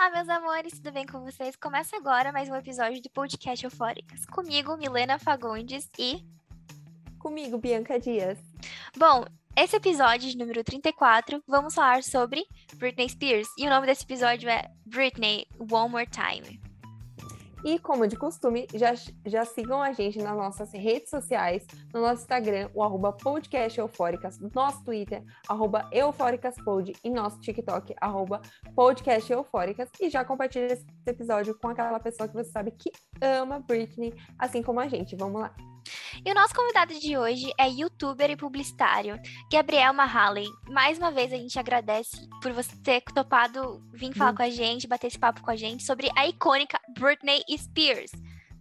Olá, meus amores, tudo bem com vocês? Começa agora mais um episódio do podcast Eufóricas. Comigo, Milena Fagundes e. Comigo, Bianca Dias. Bom, esse episódio de número 34, vamos falar sobre Britney Spears. E o nome desse episódio é Britney One More Time. E, como de costume, já, já sigam a gente nas nossas redes sociais, no nosso Instagram, o arroba podcast eufóricas, nosso Twitter, arroba eufóricaspod e nosso TikTok, arroba podcast eufóricas. E já compartilha esse episódio com aquela pessoa que você sabe que ama Britney, assim como a gente. Vamos lá! E o nosso convidado de hoje é youtuber e publicitário, Gabriel Mahallen. Mais uma vez a gente agradece por você ter topado vir falar com a gente, bater esse papo com a gente sobre a icônica Britney Spears.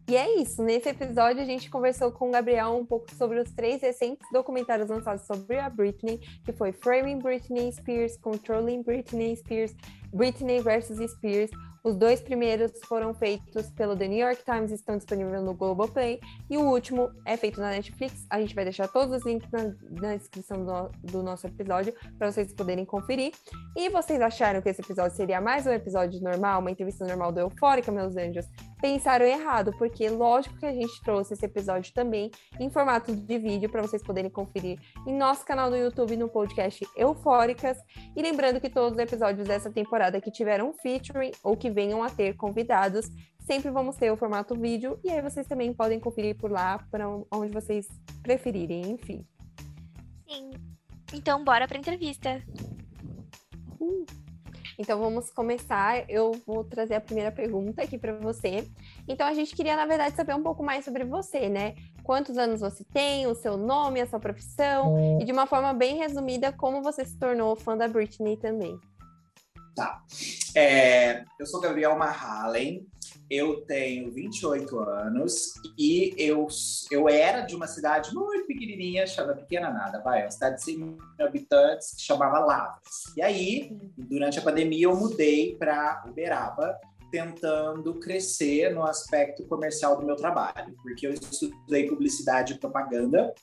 E é isso, nesse episódio a gente conversou com o Gabriel um pouco sobre os três recentes documentários lançados sobre a Britney, que foi Framing Britney Spears, Controlling Britney Spears, Britney vs. Spears, os dois primeiros foram feitos pelo The New York Times, estão disponíveis no Globoplay. E o último é feito na Netflix. A gente vai deixar todos os links na, na descrição do, do, nosso episódio para vocês poderem conferir. E vocês acharam que esse episódio seria mais um episódio normal, uma entrevista normal do Eufórica, meus anjos? Pensaram errado, porque lógico que a gente trouxe esse episódio também em formato de vídeo para vocês poderem conferir em nosso canal no YouTube no podcast Eufóricas. E lembrando que todos os episódios dessa temporada que tiveram featuring ou que venham a ter convidados. Sempre vamos ter o formato vídeo e aí vocês também podem conferir por lá para onde vocês preferirem, enfim. Sim. Então, bora para a entrevista. Uh. Então vamos começar. Eu vou trazer a primeira pergunta aqui para você. Então a gente queria, na verdade, saber um pouco mais sobre você, né? Quantos anos você tem, o seu nome, a sua profissão, e de uma forma bem resumida, como você se tornou fã da Britney também. Tá. É, eu sou Gabriel Mahallen, eu tenho 28 anos e eu, eu era de uma cidade muito pequenininha, chamada Pequena Nada, vai, uma cidade de 100 mil habitantes, que chamava Lavras. E aí, durante a pandemia, eu mudei para Uberaba, tentando crescer no aspecto comercial do meu trabalho, porque eu estudei publicidade e propaganda,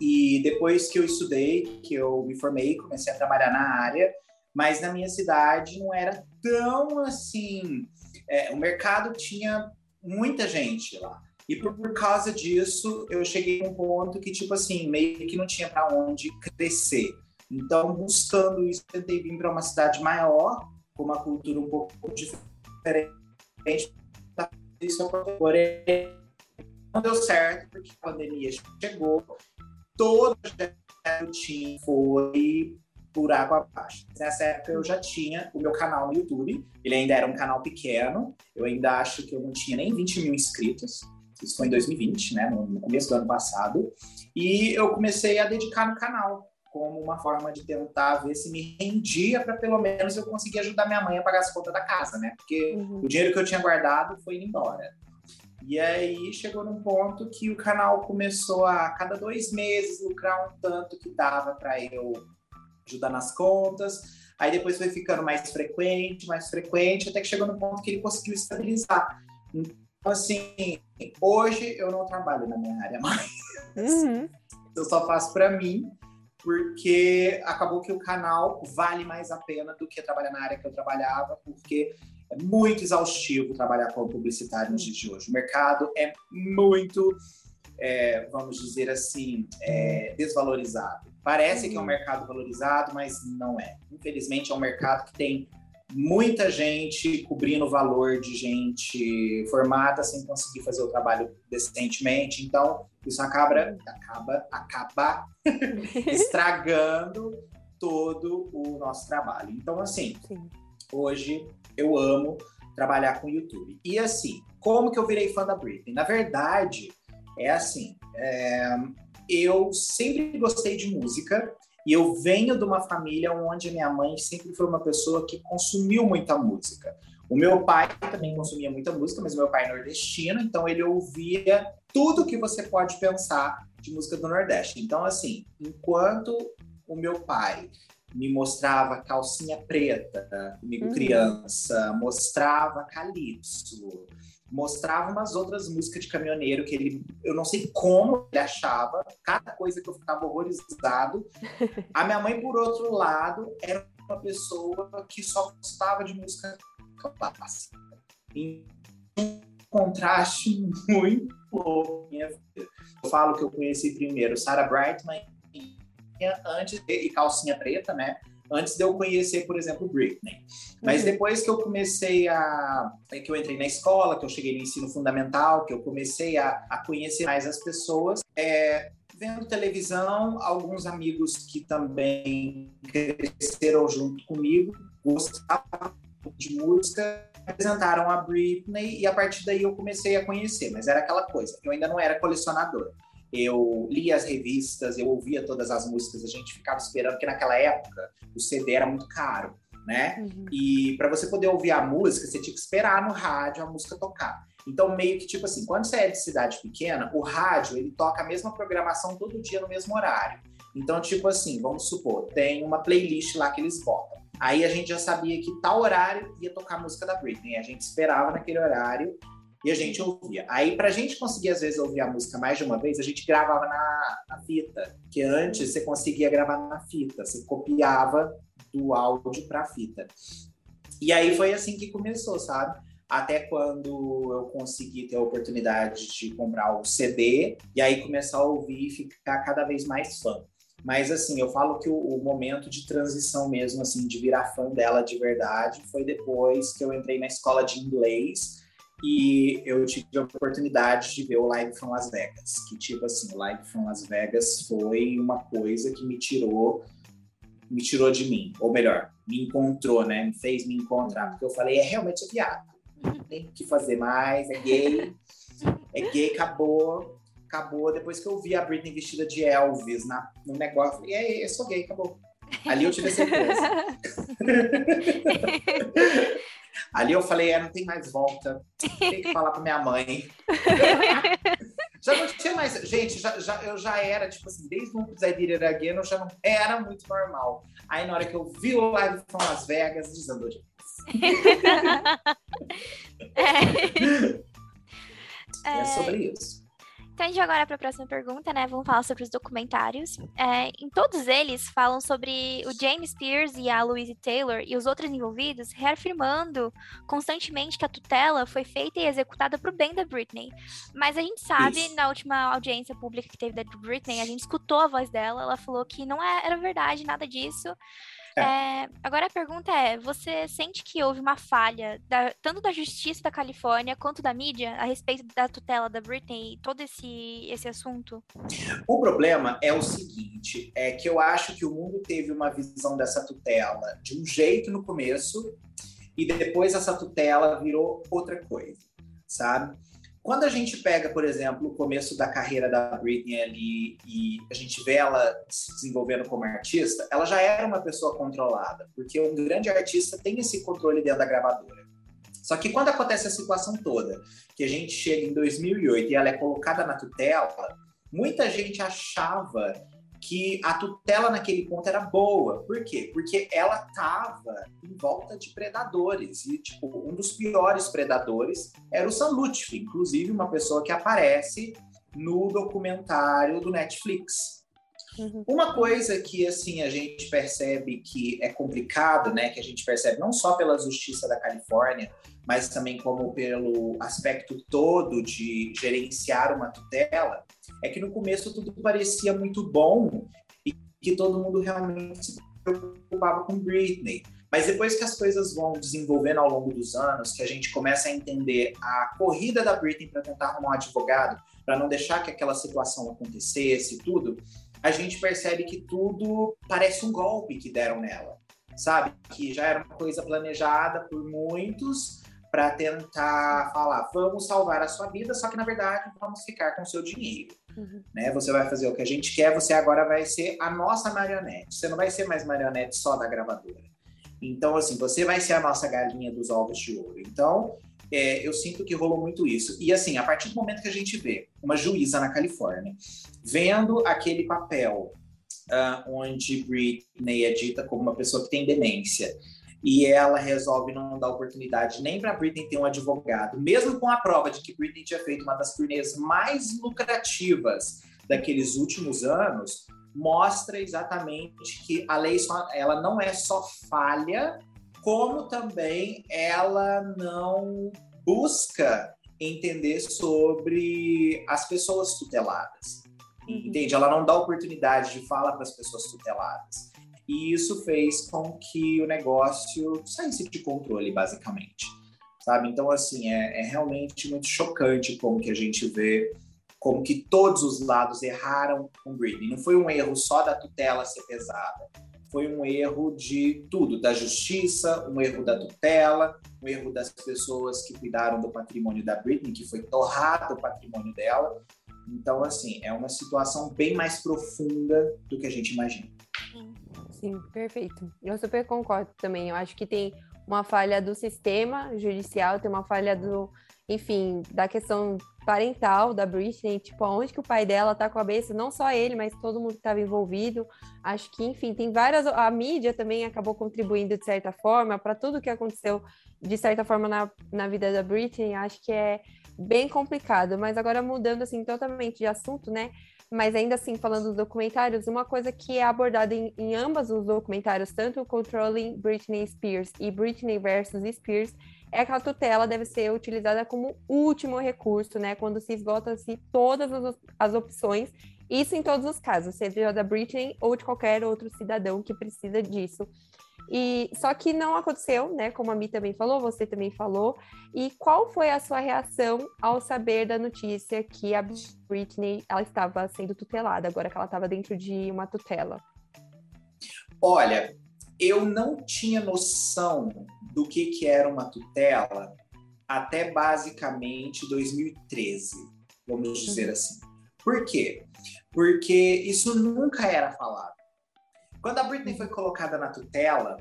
e depois que eu estudei, que eu me formei, comecei a trabalhar na área, mas na minha cidade não era tão assim. É, o mercado tinha muita gente lá. E por, por, causa disso, eu cheguei a um ponto que, tipo assim, meio que não tinha para onde crescer. Então, buscando isso, tentei vir para uma cidade maior, com uma cultura um pouco diferente. Isso, porém, não deu certo, porque a pandemia chegou, todo o tinha foi por água abaixo. Nessa época eu já tinha o meu canal no YouTube, ele ainda era um canal pequeno, eu ainda acho que eu não tinha nem 20 mil inscritos, isso foi em 2020, né, no começo do ano passado, e eu comecei a dedicar no canal como uma forma de tentar ver se me rendia para pelo menos eu conseguir ajudar minha mãe a pagar as contas da casa, né? Porque uhum. o dinheiro que eu tinha guardado foi indo embora. E aí chegou num ponto que o canal começou a cada dois meses lucrar um tanto que dava para eu ajudar nas contas. Aí depois foi ficando mais frequente, mais frequente, até que chegou no ponto que ele conseguiu estabilizar. Então, assim, hoje eu não trabalho na minha área mais. Uhum. Eu só faço para mim, porque acabou que o canal vale mais a pena do que trabalhar na área que eu trabalhava, porque é muito exaustivo trabalhar como publicitário nos dias de hoje. O mercado é muito, é, vamos dizer assim, é, desvalorizado. Parece que é um uhum. mercado valorizado, mas não é. Infelizmente, é um mercado que tem muita gente cobrindo o valor de gente formada sem conseguir fazer o trabalho decentemente. Então, isso acaba, acaba, acaba estragando todo o nosso trabalho. Então, assim, Sim. hoje eu amo trabalhar com YouTube. E assim, como que eu virei fã da Britney? Na verdade, é assim, é, eu sempre gostei de música e eu venho de uma família onde minha mãe sempre foi uma pessoa que consumiu muita música. O meu pai também consumia muita música, mas o meu pai é nordestino, então ele ouvia tudo que você pode pensar de música do Nordeste. Então, assim, enquanto o meu pai me mostrava calcinha preta comigo uhum. criança, mostrava calypso, mostrava umas outras músicas de caminhoneiro que ele, eu não sei como ele achava, cada coisa que eu ficava horrorizado. A minha mãe, por outro lado, era uma pessoa que só gostava de música clássica. E um contraste muito louco minha vida. Eu falo que eu conheci primeiro Sarah Brightman antes e calcinha preta, né? Antes de eu conhecer, por exemplo, Britney. Mas uhum. depois que eu comecei a. que eu entrei na escola, que eu cheguei no ensino fundamental, que eu comecei a, a conhecer mais as pessoas, é, vendo televisão, alguns amigos que também cresceram junto comigo, gostavam de música, apresentaram a Britney e a partir daí eu comecei a conhecer, mas era aquela coisa, eu ainda não era colecionador. Eu lia as revistas, eu ouvia todas as músicas, a gente ficava esperando, porque naquela época o CD era muito caro, né? Uhum. E para você poder ouvir a música, você tinha que esperar no rádio a música tocar. Então, meio que tipo assim, quando você é de cidade pequena, o rádio ele toca a mesma programação todo dia no mesmo horário. Então, tipo assim, vamos supor, tem uma playlist lá que eles botam. Aí a gente já sabia que tal horário ia tocar a música da Britney. A gente esperava naquele horário e a gente ouvia. Aí, pra gente conseguir, às vezes, ouvir a música mais de uma vez, a gente gravava na, na fita. Que antes você conseguia gravar na fita, você copiava do áudio pra fita. E aí foi assim que começou, sabe? até quando eu consegui ter a oportunidade de comprar o CD e aí começar a ouvir e ficar cada vez mais fã. Mas assim, eu falo que o, o, momento de transição mesmo, assim, de virar fã dela de verdade, foi depois que eu entrei na escola de inglês e eu tive a oportunidade de ver o Live from Las Vegas. Que tipo assim, o Live from Las Vegas foi uma coisa que me tirou, me tirou de mim, ou melhor, me encontrou, né? Me fez me encontrar, porque eu falei, é realmente viado tem o que fazer mais, é gay, é gay, acabou, acabou. Depois que eu vi a Britney vestida de Elvis na, no negócio, eu falei, é, eu sou gay, acabou. Ali eu tive certeza. Ali eu falei, é, não tem mais volta. Tem que falar pra minha mãe. já não tinha mais. Gente, já, já, eu já era, tipo assim, desde o Zé Did Again, eu já não era muito normal. Aí na hora que eu vi o live com Las Vegas, desandou de é. é sobre isso. Então, a gente agora para a próxima pergunta, né? Vamos falar sobre os documentários. É, em todos eles falam sobre o James Spears e a Louise Taylor e os outros envolvidos, reafirmando constantemente que a tutela foi feita e executada para o bem da Britney. Mas a gente sabe, Isso. na última audiência pública que teve da Britney, a gente escutou a voz dela, ela falou que não é, era verdade nada disso. É. É, agora a pergunta é: você sente que houve uma falha, da, tanto da justiça da Califórnia quanto da mídia, a respeito da tutela da Britney e todo esse, esse assunto? O problema é o seguinte: é que eu acho que o mundo teve uma visão dessa tutela de um jeito no começo, e depois essa tutela virou outra coisa, sabe? Quando a gente pega, por exemplo, o começo da carreira da Britney ali e a gente vê ela se desenvolvendo como artista, ela já era uma pessoa controlada, porque um grande artista tem esse controle dentro da gravadora. Só que quando acontece a situação toda, que a gente chega em 2008 e ela é colocada na tutela, muita gente achava que a tutela naquele ponto era boa. Por quê? Porque ela estava em volta de predadores. E, tipo, um dos piores predadores era o Sam Lutfi, inclusive uma pessoa que aparece no documentário do Netflix. Uhum. Uma coisa que assim a gente percebe que é complicado, né, que a gente percebe não só pela justiça da Califórnia, mas também como pelo aspecto todo de gerenciar uma tutela, é que no começo tudo parecia muito bom e que todo mundo realmente se preocupava com Britney. Mas depois que as coisas vão desenvolvendo ao longo dos anos, que a gente começa a entender a corrida da Britney para tentar arrumar um advogado, para não deixar que aquela situação acontecesse e tudo, a gente percebe que tudo parece um golpe que deram nela, sabe? Que já era uma coisa planejada por muitos para tentar falar, vamos salvar a sua vida, só que na verdade vamos ficar com o seu dinheiro. Uhum. Né? Você vai fazer o que a gente quer, você agora vai ser a nossa marionete. Você não vai ser mais marionete só da gravadora. Então, assim, você vai ser a nossa galinha dos ovos de ouro. Então, é, eu sinto que rolou muito isso. E, assim, a partir do momento que a gente vê uma juíza na Califórnia vendo aquele papel uh, onde Britney é dita como uma pessoa que tem demência e ela resolve não dar oportunidade nem para Britney ter um advogado, mesmo com a prova de que Britney tinha feito uma das turnês mais lucrativas daqueles últimos anos, mostra exatamente que a lei só, ela não é só falha, como também ela não busca entender sobre as pessoas tuteladas. Uhum. Entende? Ela não dá oportunidade de fala para as pessoas tuteladas. E isso fez com que o negócio saísse de controle, basicamente. Sabe? Então, assim, é, é realmente muito chocante como que a gente vê como que todos os lados erraram com Britney. Não foi um erro só da tutela ser pesada foi um erro de tudo, da justiça, um erro da tutela, um erro das pessoas que cuidaram do patrimônio da Britney, que foi torrado o patrimônio dela. Então, assim, é uma situação bem mais profunda do que a gente imagina. Sim, perfeito. Eu super concordo também. Eu acho que tem uma falha do sistema judicial, tem uma falha do, enfim, da questão parental da Britney, tipo, aonde que o pai dela tá com a cabeça, não só ele, mas todo mundo que estava envolvido. Acho que, enfim, tem várias. A mídia também acabou contribuindo de certa forma para tudo que aconteceu, de certa forma, na, na vida da Britney. Acho que é bem complicado, mas agora mudando, assim, totalmente de assunto, né? Mas ainda assim, falando dos documentários, uma coisa que é abordada em, em ambos os documentários, tanto o Controlling Britney Spears e Britney versus Spears, é que a tutela deve ser utilizada como último recurso, né? Quando se esgotam-se todas as, as opções, isso em todos os casos, seja da Britney ou de qualquer outro cidadão que precisa disso. E só que não aconteceu, né? Como a Mi também falou, você também falou. E qual foi a sua reação ao saber da notícia que a Britney ela estava sendo tutelada, agora que ela estava dentro de uma tutela? Olha, eu não tinha noção do que, que era uma tutela até basicamente 2013, vamos dizer uhum. assim. Por quê? Porque isso nunca era falado. Quando a Britney foi colocada na tutela,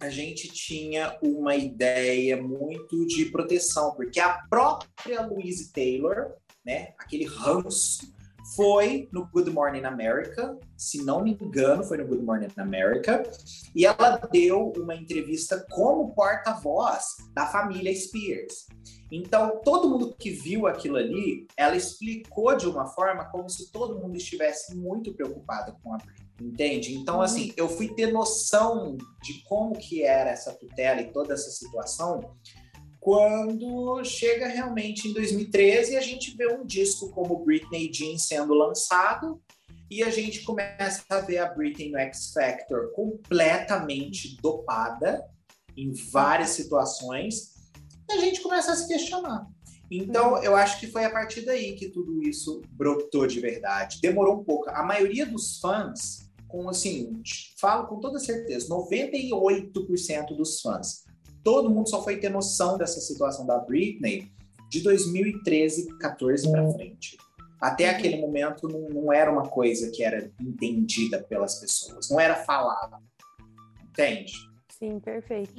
a gente tinha uma ideia muito de proteção, porque a própria Louise Taylor, né, aquele ranço foi no Good Morning America, se não me engano, foi no Good Morning America, e ela deu uma entrevista como porta-voz da família Spears. Então, todo mundo que viu aquilo ali, ela explicou de uma forma como se todo mundo estivesse muito preocupado com a Britney, entende? Então, uhum. assim, eu fui ter noção de como que era essa tutela e toda essa situação quando chega realmente em 2013 a gente vê um disco como Britney Jean sendo lançado e a gente começa a ver a Britney no X Factor completamente dopada em várias situações e a gente começa a se questionar. Então, eu acho que foi a partir daí que tudo isso brotou de verdade. Demorou um pouco. A maioria dos fãs, com assim, falo com toda certeza, 98% dos fãs todo mundo só foi ter noção dessa situação da Britney de 2013, 14 para frente. Até uhum. aquele momento não, não, era uma coisa que era entendida pelas pessoas, não era falada. Entende? Sim, perfeito.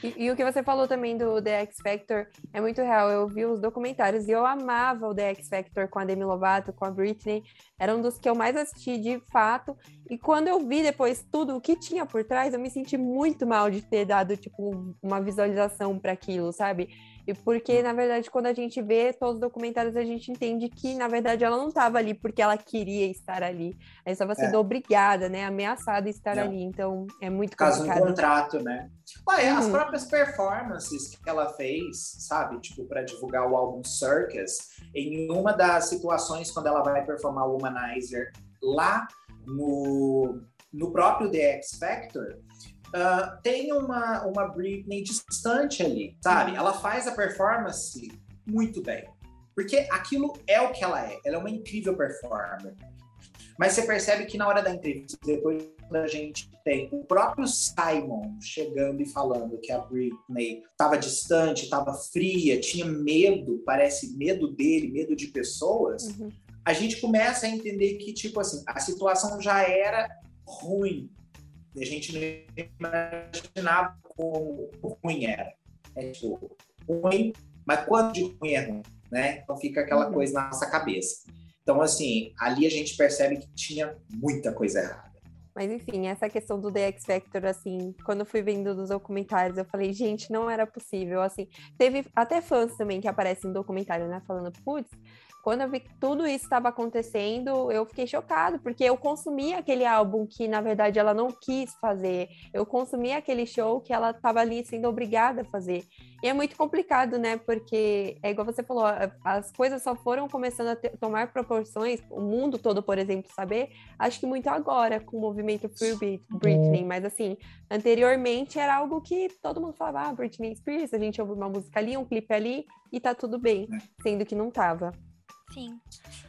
E, e, o que você falou também do The X Factor é muito real. Eu vi os documentários e eu amava o The X Factor com a Demi Lovato, com a Britney. Era um dos que eu mais assisti de fato. E quando eu vi depois tudo o que tinha por trás, eu me senti muito mal de ter dado tipo uma visualização para aquilo, sabe? E porque, na verdade, quando a gente vê todos os documentários, a gente entende que, na verdade, ela não estava ali porque ela queria estar ali. Ela estava sendo é. obrigada, né? Ameaçada a estar não. ali. Então, é muito Caso complicado. um contrato, né? As uhum. próprias performances que ela fez, sabe? Tipo, para divulgar o álbum Circus, em uma das situações, quando ela vai performar o Womanizer lá no, no próprio The X Factor, uh, tem uma, uma Britney distante ali, sabe? Ela faz a performance muito bem. Porque aquilo é o que ela é. Ela é uma incrível performer. Mas você percebe que na hora da entrevista, depois da gente tem o próprio Simon chegando e falando que a Britney estava distante, estava fria, tinha medo, parece medo dele, medo de pessoas, uhum. a gente começa a entender que, tipo assim, a situação já era ruim. A gente não imaginava como ruim era. É tipo, ruim, mas quando de ruim é ruim, né? Então fica aquela uhum. coisa na nossa cabeça. Então, assim, ali a gente percebe que tinha muita coisa errada. Mas enfim, essa questão do The X Factor, assim, quando eu fui vendo nos documentários, eu falei, gente, não era possível. Assim, teve até fãs também que aparecem no documentário, né? Falando, putz, quando eu vi que tudo isso estava acontecendo, eu fiquei chocado, porque eu consumi aquele álbum que, na verdade, ela não quis fazer. Eu consumi aquele show que ela estava ali sendo obrigada a fazer. E é muito complicado, né? Porque, é igual você falou, as coisas só foram começando a ter, tomar proporções, o mundo todo, por exemplo, saber, acho que muito agora, com o movimento Free Britney. Mas, assim, anteriormente era algo que todo mundo falava, ah, Britney Spears, a gente ouve uma música ali, um clipe ali, e tá tudo bem, é. sendo que não tava. Sim.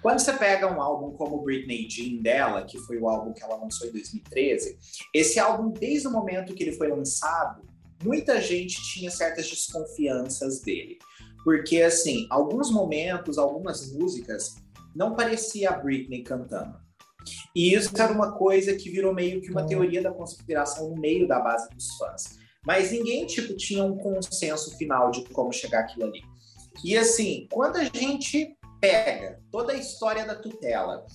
Quando você pega um álbum como Britney Jean dela, que foi o álbum que ela lançou em 2013, esse álbum, desde o momento que ele foi lançado, muita gente tinha certas desconfianças dele. Porque, assim, alguns momentos, algumas músicas, não parecia a Britney cantando. E isso era uma coisa que virou meio que uma teoria da conspiração no meio da base dos fãs. Mas ninguém, tipo, tinha um consenso final de como chegar aquilo ali. E assim, quando a gente pega toda a história da tutela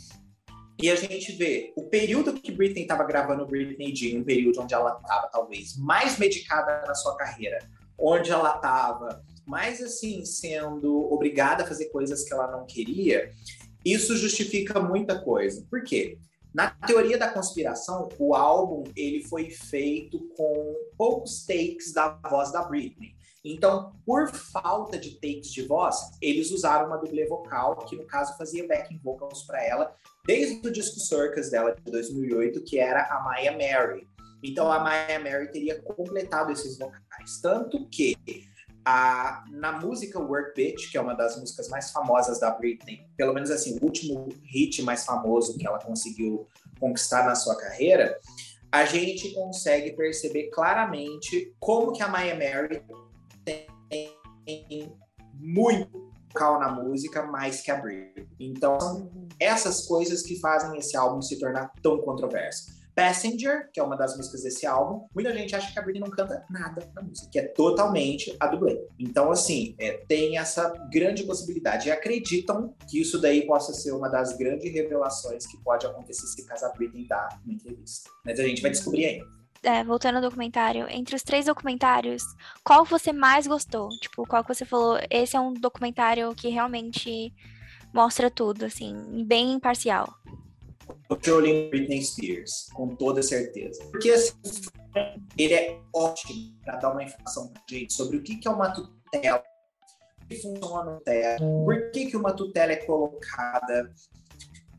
e a gente vê o período que Britney estava gravando Britney Jean, um período onde ela estava talvez mais medicada na sua carreira, onde ela estava mais assim sendo obrigada a fazer coisas que ela não queria, isso justifica muita coisa. Por quê? Na teoria da conspiração, o álbum ele foi feito com poucos takes da voz da Britney. Então, por falta de takes de voz, eles usaram uma dublê vocal, que no caso fazia backing vocals para ela, desde o disco Circus dela de 2008, que era a Maya Mary. Então, a Maya Mary teria completado esses vocais. Tanto que a, na música Work Bitch, que é uma das músicas mais famosas da Britney, pelo menos assim, o último hit mais famoso que ela conseguiu conquistar na sua carreira, a gente consegue perceber claramente como que a Maya Mary tem muito vocal na música mais que a Britney. Então, são essas coisas que fazem esse álbum se tornar tão controverso. Passenger, que é uma das músicas desse álbum, muita gente acha que a Britney não canta nada na música, que é totalmente a dublê. Então, assim, é, tem essa grande possibilidade. E acreditam que isso daí possa ser uma das grandes revelações que pode acontecer se caso a Britney dar uma entrevista. Mas a gente vai descobrir ainda é, voltando ao documentário, entre os três documentários, qual você mais gostou? Tipo, qual que você falou, esse é um documentário que realmente mostra tudo, assim, bem imparcial. Jolene Britney Spears, com toda certeza. Porque assim, ele é ótimo para dar uma informação pra gente sobre o que, que é uma tutela, que funciona a tutela, por que, que uma tutela é colocada,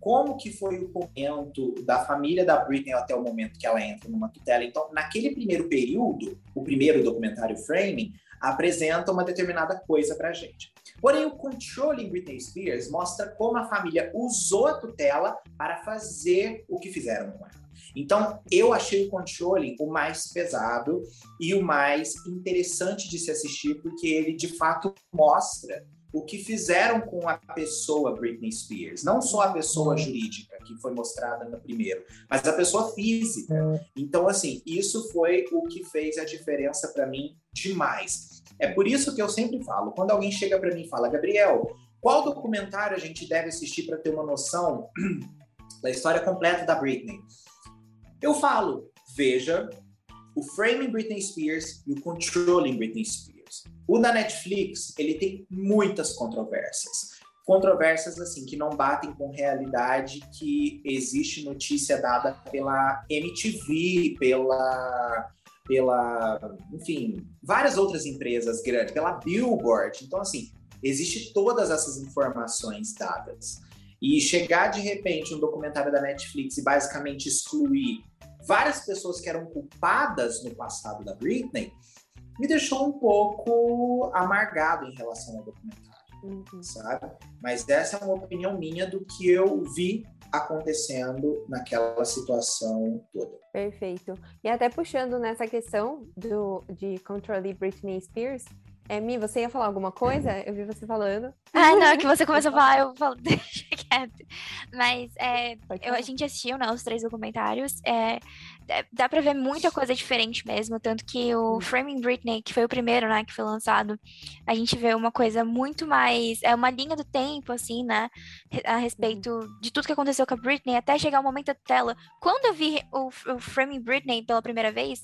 como que foi o momento da família da Britney até o momento que ela entra numa tutela. Então, naquele primeiro período, o primeiro documentário Framing, apresenta uma determinada coisa pra gente. Porém, o Controlling Britney Spears mostra como a família usou a tutela para fazer o que fizeram com ela. Então, eu achei o Controlling o mais pesado e o mais interessante de se assistir, porque ele de fato mostra o que fizeram com a pessoa Britney Spears, não só a pessoa uhum. jurídica que foi mostrada no primeiro, mas a pessoa física. É. Então, assim, isso foi o que fez a diferença para mim demais. É por isso que eu sempre falo, quando alguém chega para mim e fala, Gabriel, qual documentário a gente deve assistir para ter uma noção da história completa da Britney? Eu falo, veja o Framing Britney Spears e o Controlling Britney Spears. O da Netflix, ele tem muitas controvérsias. Controvérsias, assim, que não batem com realidade que existe notícia dada pela MTV, pela, pela, enfim, várias outras empresas grandes, pela Billboard. Então, assim, existe todas essas informações dadas. E chegar de repente um documentário da Netflix e basicamente excluir várias pessoas que eram culpadas no passado da Britney, me deixou um pouco amargado em relação ao documentário, uhum. sabe? Mas essa é uma opinião minha do que eu vi acontecendo naquela situação toda. Perfeito. E até puxando nessa questão do, de controlar Britney Spears, é, Mi, você ia falar alguma coisa? Eu vi você falando. Ah, não, é que você começou a falar, eu falo, deixa quieto. Mas é, eu, a gente assistiu né, os três documentários. É, é, dá pra ver muita coisa diferente mesmo. Tanto que o Framing Britney, que foi o primeiro, né, que foi lançado, a gente vê uma coisa muito mais. É uma linha do tempo, assim, né? A respeito de tudo que aconteceu com a Britney, até chegar o momento da tela. Quando eu vi o, o Framing Britney pela primeira vez,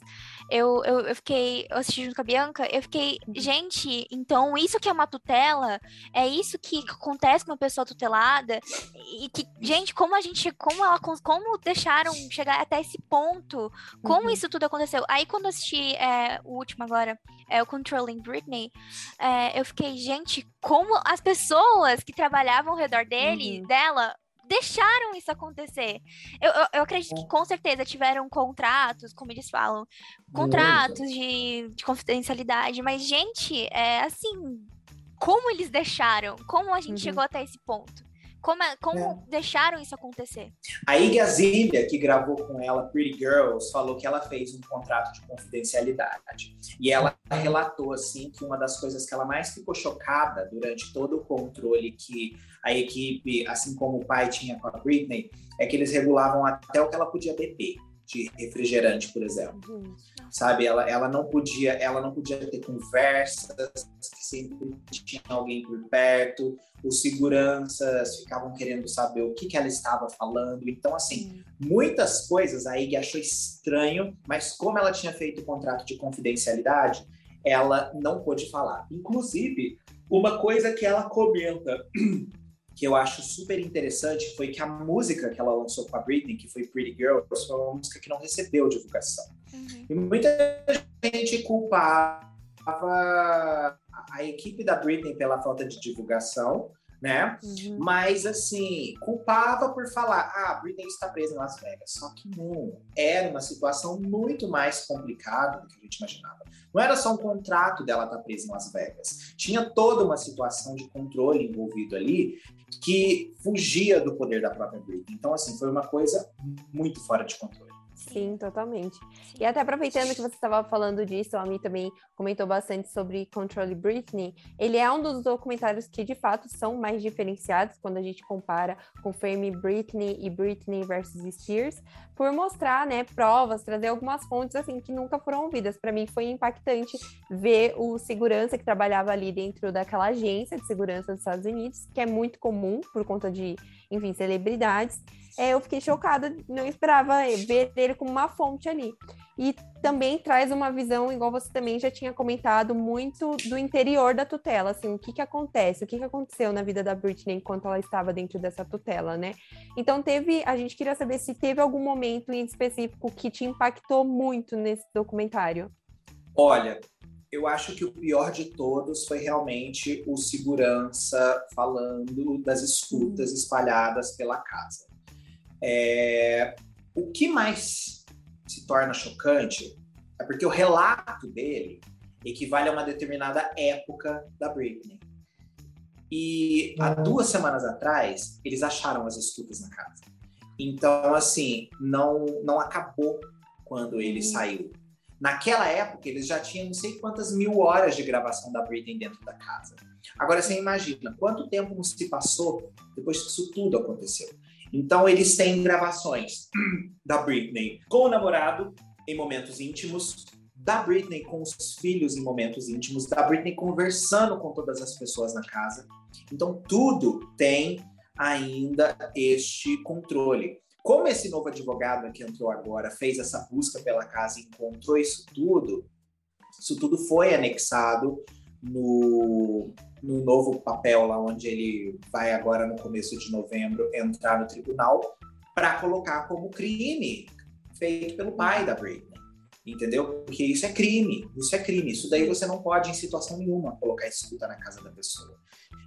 eu, eu, eu fiquei. Eu assisti junto com a Bianca, eu fiquei, uhum. gente, então isso que é uma tutela, é isso que acontece com uma pessoa tutelada, e que, gente, como a gente. Como ela como deixaram chegar até esse ponto, como uhum. isso tudo aconteceu. Aí quando eu assisti é, o último agora, é o Controlling Britney, é, eu fiquei, gente, como as pessoas que trabalhavam ao redor dele, uhum. dela, deixaram isso acontecer. Eu, eu, eu, acredito que com certeza tiveram contratos, como eles falam, contratos de, de confidencialidade, mas, gente, é assim, como eles deixaram? Como a gente uhum. chegou até esse ponto? Como, é, como é. deixaram isso acontecer? A Iggy Azalea, que gravou com ela Pretty Girls, falou que ela fez um contrato de confidencialidade. E ela relatou, assim, que uma das coisas que ela mais ficou chocada durante todo o controle que a equipe, assim como o pai tinha com a Britney, é que eles regulavam até o que ela podia beber de refrigerante, por exemplo. Uhum. Sabe, ela, ela não podia, ela não podia ter conversas, sempre tinha alguém por perto, os seguranças ficavam querendo saber o que, que ela estava falando. Então, assim, uhum. muitas coisas a Iggy achou estranho, mas como ela tinha feito o contrato de confidencialidade, ela não pôde falar. Inclusive, uma coisa que ela comenta que eu acho super interessante foi que a música que ela lançou com a Britney, que foi Pretty Girls, foi uma música que não recebeu divulgação. Uhum. E muita gente culpava a equipe da Britney pela falta de divulgação, né? Uhum. Mas, assim, culpava por falar, ah, a Britney está presa em Las Vegas. Só que não, era uma situação muito mais complicada do que a gente imaginava. Não era só um contrato dela estar presa em Las Vegas. Tinha toda uma situação de controle envolvido ali que fugia do poder da própria Britney. Então, assim, foi uma coisa muito fora de controle. Sim, totalmente. E até aproveitando que você estava falando disso, a mim também comentou bastante sobre Control Britney. Ele é um dos documentários que de fato são mais diferenciados quando a gente compara com Fame Britney e Britney versus Spears, por mostrar, né, provas, trazer algumas fontes assim que nunca foram ouvidas. Para mim foi impactante ver o segurança que trabalhava ali dentro daquela agência de segurança dos Estados Unidos, que é muito comum por conta de, enfim, celebridades é, eu fiquei chocada, não esperava ver ele como uma fonte ali. E também traz uma visão, igual você também já tinha comentado, muito do interior da tutela, assim, o que que acontece, o que que aconteceu na vida da Britney enquanto ela estava dentro dessa tutela, né? Então teve, a gente queria saber se teve algum momento em específico que te impactou muito nesse documentário. Olha, eu acho que o pior de todos foi realmente o segurança falando das escutas espalhadas pela casa. É, o que mais se torna chocante é porque o relato dele equivale a uma determinada época da Britney. E há uhum. duas semanas atrás, eles acharam as escutas na casa. Então, assim, não, não acabou quando ele uhum. saiu. Naquela época, eles já tinham não sei quantas mil horas de gravação da Britney dentro da casa. Agora, você imagina quanto tempo se passou depois que isso tudo aconteceu. Então, eles têm gravações da Britney com o namorado em momentos íntimos, da Britney com os filhos em momentos íntimos, da Britney conversando com todas as pessoas na casa. Então, tudo tem ainda este controle. Como esse novo advogado que entrou agora fez essa busca pela casa e encontrou isso tudo, isso tudo foi anexado no, no novo papel lá onde ele vai agora no começo de novembro entrar no tribunal para colocar como crime feito pelo pai da Britney. Entendeu? Porque isso é crime, isso é crime. Isso daí você não pode, em situação nenhuma, colocar escuta na casa da pessoa.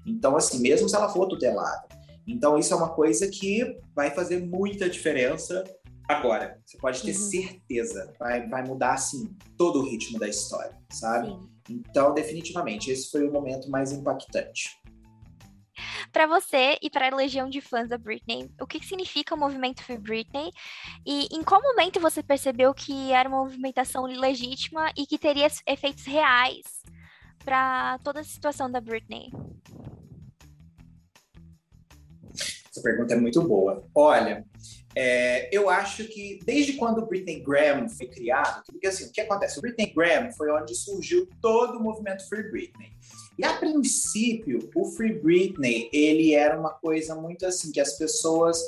Então, assim, mesmo se ela for tutelada. Então, isso é uma coisa que vai fazer muita diferença agora. Você pode ter uhum. certeza. Vai, vai mudar, assim, todo o ritmo da história, sabe? Sim. Então, definitivamente, esse foi o momento mais impactante. Para você e para a legião de fãs da Britney, o que significa o movimento Free Britney? E em qual momento você percebeu que era uma movimentação legítima e que teria efeitos reais para toda a situação da Britney? Essa pergunta é muito boa. Olha, É, eu acho que desde quando o Britney Graham foi criado, porque assim, o que acontece? O Britney Graham foi onde surgiu todo o movimento Free Britney. E a princípio, o Free Britney, ele era uma coisa muito assim, que as pessoas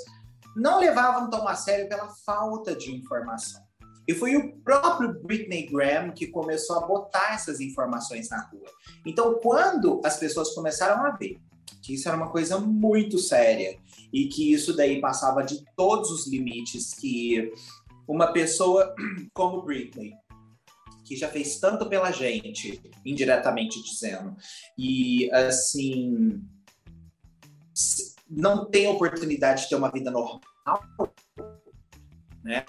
não levavam tão a sério pela falta de informação. E foi o próprio Britney Graham que começou a botar essas informações na rua. Então, quando as pessoas começaram a ver que isso era uma coisa muito séria e que isso daí passava de todos os limites que uma pessoa como Britney, que já fez tanto pela gente, indiretamente dizendo, e assim não tem oportunidade de ter uma vida normal, né?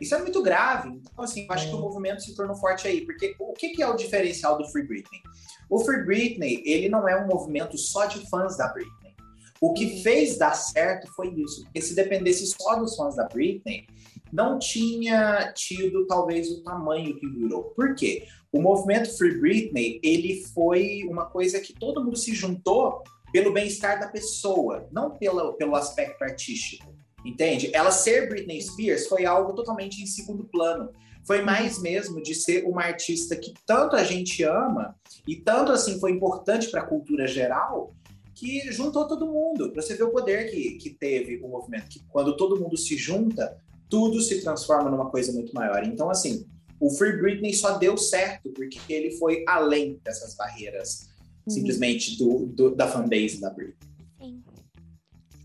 Isso é muito grave. Então, assim, eu acho que o movimento se tornou forte aí. Porque o que, é o diferencial do Free Britney? O Free Britney, ele não é um movimento só de fãs da Britney. O que uhum. fez dar certo foi isso. Porque se dependesse só dos fãs da Britney, não tinha tido talvez o tamanho que virou. Por quê? O movimento Free Britney, ele foi uma coisa que todo mundo se juntou pelo bem-estar da pessoa, não pelo, pelo aspecto artístico. Entende? Ela ser Britney Spears foi algo totalmente em segundo plano. Foi mais mesmo de ser uma artista que tanto a gente ama e tanto assim foi importante para a cultura geral que juntou todo mundo. Para você ver o poder que, que teve o movimento, que quando todo mundo se junta, tudo se transforma numa coisa muito maior. Então, assim, o Free Britney só deu certo porque ele foi além dessas barreiras, uhum. simplesmente do, do, da fanbase da Britney.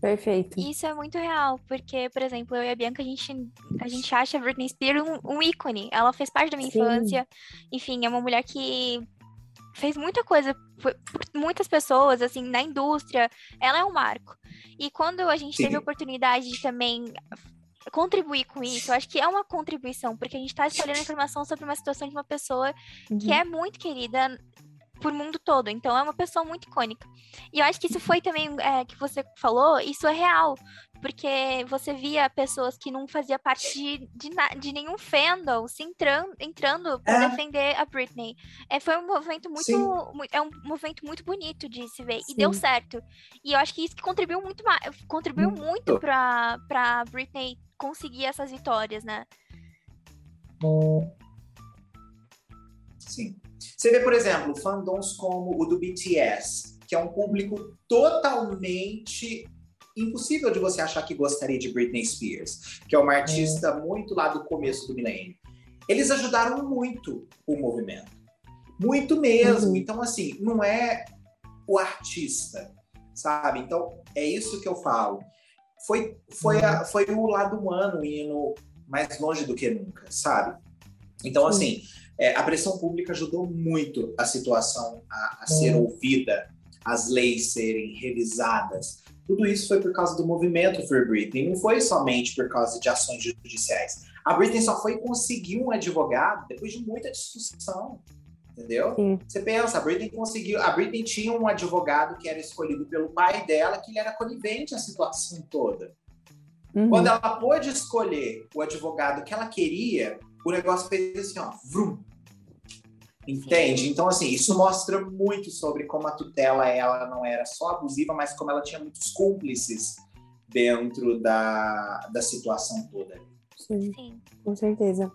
Perfeito. Isso é muito real, porque, por exemplo, eu e a Bianca, a gente, a gente acha a Britney Spears um, um ícone. Ela fez parte da minha Sim. infância. Enfim, é uma mulher que fez muita coisa por, muitas pessoas, assim, na indústria. Ela é um marco. E quando a gente Sim. teve a oportunidade de também contribuir com isso, eu acho que é uma contribuição, porque a gente está escolhendo informação sobre uma situação de uma pessoa uhum. que é muito querida por mundo todo. Então é uma pessoa muito icônica. E eu acho que isso foi também é, que você falou, isso é real. Porque você via pessoas que não fazia parte de, de, de nenhum fandom se entrando, entrando para é. defender a Britney. É, foi um movimento muito, muito, É um movimento muito bonito de se ver. Sim. E deu certo. E eu acho que isso que contribuiu muito mais. Contribuiu muito, muito para pra Britney conseguir essas vitórias, né? Sim. Você vê, por exemplo, fandoms como o do BTS, que é um público totalmente impossível de você achar que gostaria de Britney Spears, que é uma artista é. muito lá do começo do milênio. Eles ajudaram muito o movimento. Muito mesmo. Uhum. Então, assim, não é o artista, sabe? Então, é isso que eu falo. Foi, foi, a, foi o lado humano indo mais longe do que nunca, sabe? Então, assim, é, a pressão pública ajudou muito a situação a, a ser ouvida, as leis serem revisadas. Tudo isso foi por causa do movimento Free Britney, não foi somente por causa de ações judiciais. A Britney só foi conseguir um advogado depois de muita discussão, entendeu? Sim. Você pensa, a Britney conseguiu, a Britney tinha um advogado que era escolhido pelo pai dela, que ele era conivente à situação toda. Uhum. Quando ela pôde escolher o advogado que ela queria, o negócio fez assim, ó, vrum. Entende? Então, assim, isso mostra muito sobre como a tutela ela não era só abusiva, mas como ela tinha muitos cúmplices dentro da, da situação toda. Sim, Sim. com certeza.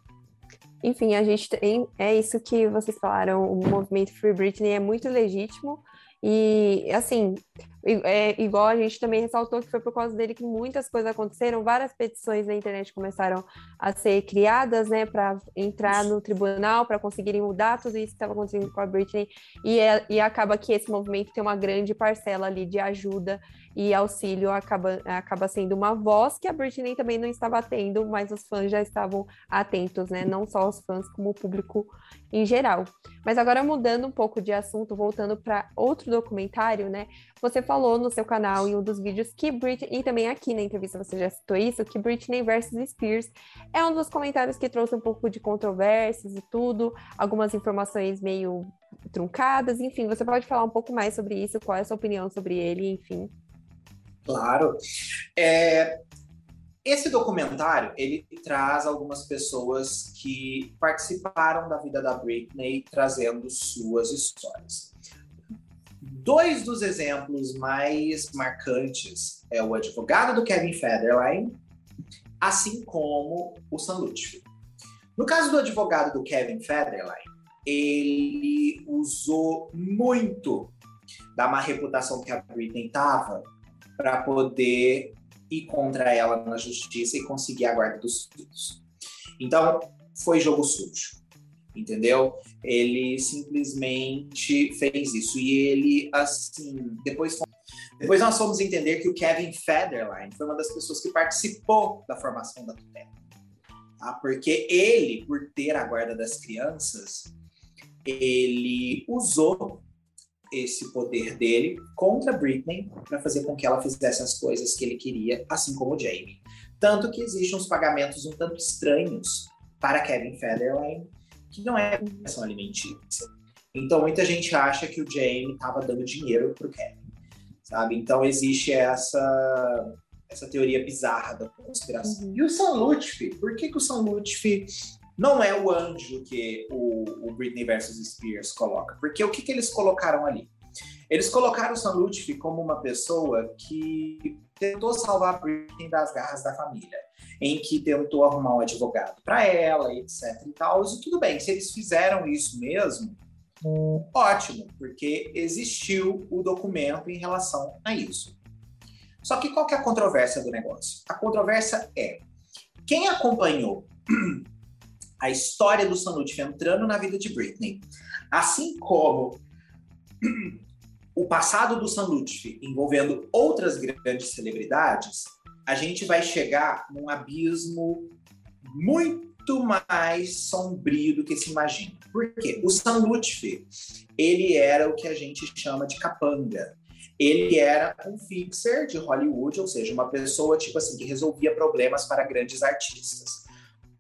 Enfim, a gente tem, é isso que vocês falaram, o movimento Free Britney é muito legítimo e, assim, é, igual a gente também ressaltou que foi por causa dele que muitas coisas aconteceram, várias petições na internet começaram a ser criadas, né, para entrar no tribunal, para conseguirem mudar tudo isso que estava acontecendo com a Britney, e, é, e acaba que esse movimento tem uma grande parcela ali de ajuda e auxílio acaba, acaba sendo uma voz que a Britney também não estava tendo, mas os fãs já estavam atentos, né? Não só os fãs, como o público em geral. Mas agora mudando um pouco de assunto, voltando para outro documentário, né? Você falou no seu canal em um dos vídeos que Britney, e também aqui na entrevista você já citou isso, que Britney versus Spears é um dos comentários que trouxe um pouco de controvérsias e tudo, algumas informações meio truncadas, enfim, você pode falar um pouco mais sobre isso, qual é a sua opinião sobre ele, enfim. Claro. É, esse documentário ele traz algumas pessoas que participaram da vida da Britney, trazendo suas histórias. Dois dos exemplos mais marcantes é o advogado do Kevin Federline assim como o San Lutfi. No caso do advogado do Kevin Federline, ele usou muito da má reputação que a Britney tava para poder ir contra ela na justiça e conseguir a guarda dos filhos. Então, foi jogo sujo, entendeu? Ele simplesmente fez isso. E ele, assim, depois, depois nós fomos entender que o Kevin Federline foi uma das pessoas que participou da formação da tutela. Tá? Porque ele, por ter a guarda das crianças, ele usou esse poder dele contra Britney para fazer com que ela fizesse as coisas que ele queria, assim como o Jamie. Tanto que existem uns pagamentos um tanto estranhos para Kevin Federline, que não é pensão alimentícia. Então muita gente acha que o Jamie estava dando dinheiro para o Kevin, sabe? Então existe essa essa teoria bizarra da conspiração. Uhum. E o San Lutfi? Por que, que o San Lutfi não é o anjo que o, o Britney versus Spears coloca. Porque o que, que eles colocaram ali? Eles colocaram o Sam Lutfi como uma pessoa que tentou salvar a Britney das garras da família, em que tentou arrumar um advogado para ela, etc e tal. E tudo bem, se eles fizeram isso mesmo, ótimo, porque existiu o documento em relação a isso. Só que qual que é a controvérsia do negócio? A controvérsia é quem acompanhou a história do Sanucci entrando na vida de Britney, assim como o passado do Sanucci envolvendo outras grandes celebridades, a gente vai chegar num abismo muito mais sombrio do que se imagina. Por quê? O San ele era o que a gente chama de capanga. Ele era um fixer de Hollywood, ou seja, uma pessoa tipo assim que resolvia problemas para grandes artistas.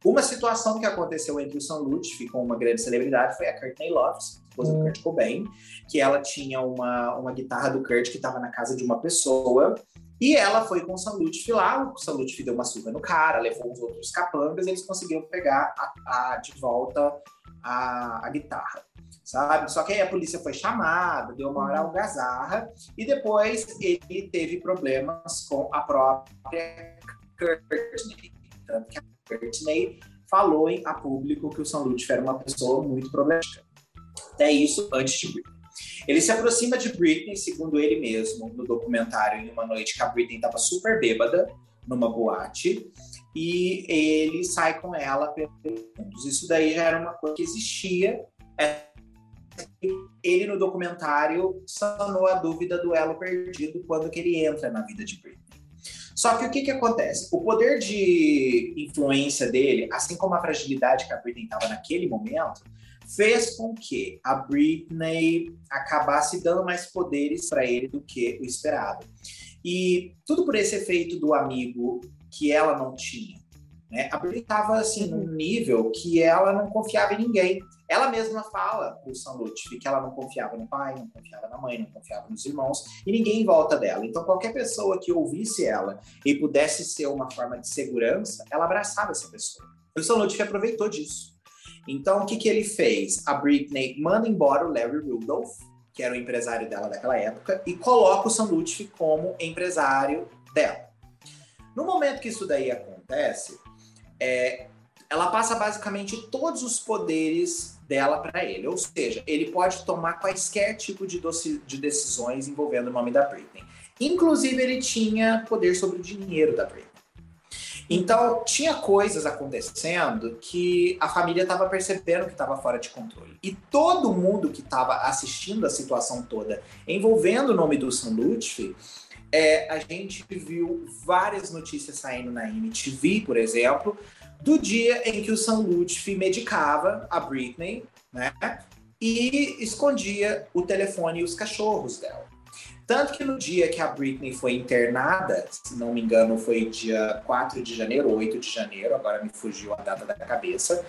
Uma situação que aconteceu entre o Sam Lutfi com uma grande celebridade foi a Courtney Love, esposa do hum. Kurt Cobain, que ela tinha uma, uma guitarra do Kurt que estava na casa de uma pessoa e ela foi com o Sam Lutfi lá, o Sam Lutfi deu uma surra no cara, levou os outros capangas e eles conseguiram pegar a, a, de volta a, a, guitarra, sabe? Só que aí a polícia foi chamada, deu uma hora algazarra e depois ele teve problemas com a própria Courtney. Tanto que a Courtney falou em, a público que o Sam Lutfi era uma pessoa muito problemática. Até isso antes de Britney. Ele se aproxima de Britney, segundo ele mesmo, no documentário, em uma noite que a Britney estava super bêbada, numa boate, e ele sai com ela. Isso daí já era uma coisa que existia. É, ele, no documentário, sanou a dúvida do elo perdido quando que ele entra na vida de Britney. Só que o que, que acontece? O poder de influência dele, assim como a fragilidade que a Britney estava naquele momento, fez com que a Britney acabasse dando mais poderes para ele do que o esperado. E tudo por esse efeito do amigo que ela não tinha. Né? A Britney estava assim, num nível que ela não confiava em ninguém. Ela mesma fala pro Sam Lutfi que ela não confiava no pai, não confiava na mãe, não confiava nos irmãos e ninguém em volta dela. Então qualquer pessoa que ouvisse ela e pudesse ser uma forma de segurança, ela abraçava essa pessoa. O Sam Lutfi aproveitou disso. Então o que, que ele fez? A Britney manda embora o Larry Rudolph, que era o empresário dela daquela época, e coloca o Sam Lutfi como empresário dela. No momento que isso daí acontece, é, ela passa basicamente todos os poderes dela para ele. Ou seja, ele pode tomar quaisquer tipo de, de decisões envolvendo o nome da Britney. Inclusive, ele tinha poder sobre o dinheiro da Britney. Então, tinha coisas acontecendo que a família estava percebendo que estava fora de controle. E todo mundo que estava assistindo a situação toda envolvendo o nome do Sam Lutfi, é, a gente viu várias notícias saindo na MTV, por exemplo, do dia em que o Sam Lutfi medicava a Britney, né? E escondia o telefone e os cachorros dela. Tanto que no dia que a Britney foi internada, se não me engano, foi dia 4 de janeiro, 8 de janeiro, agora me fugiu a data da cabeça.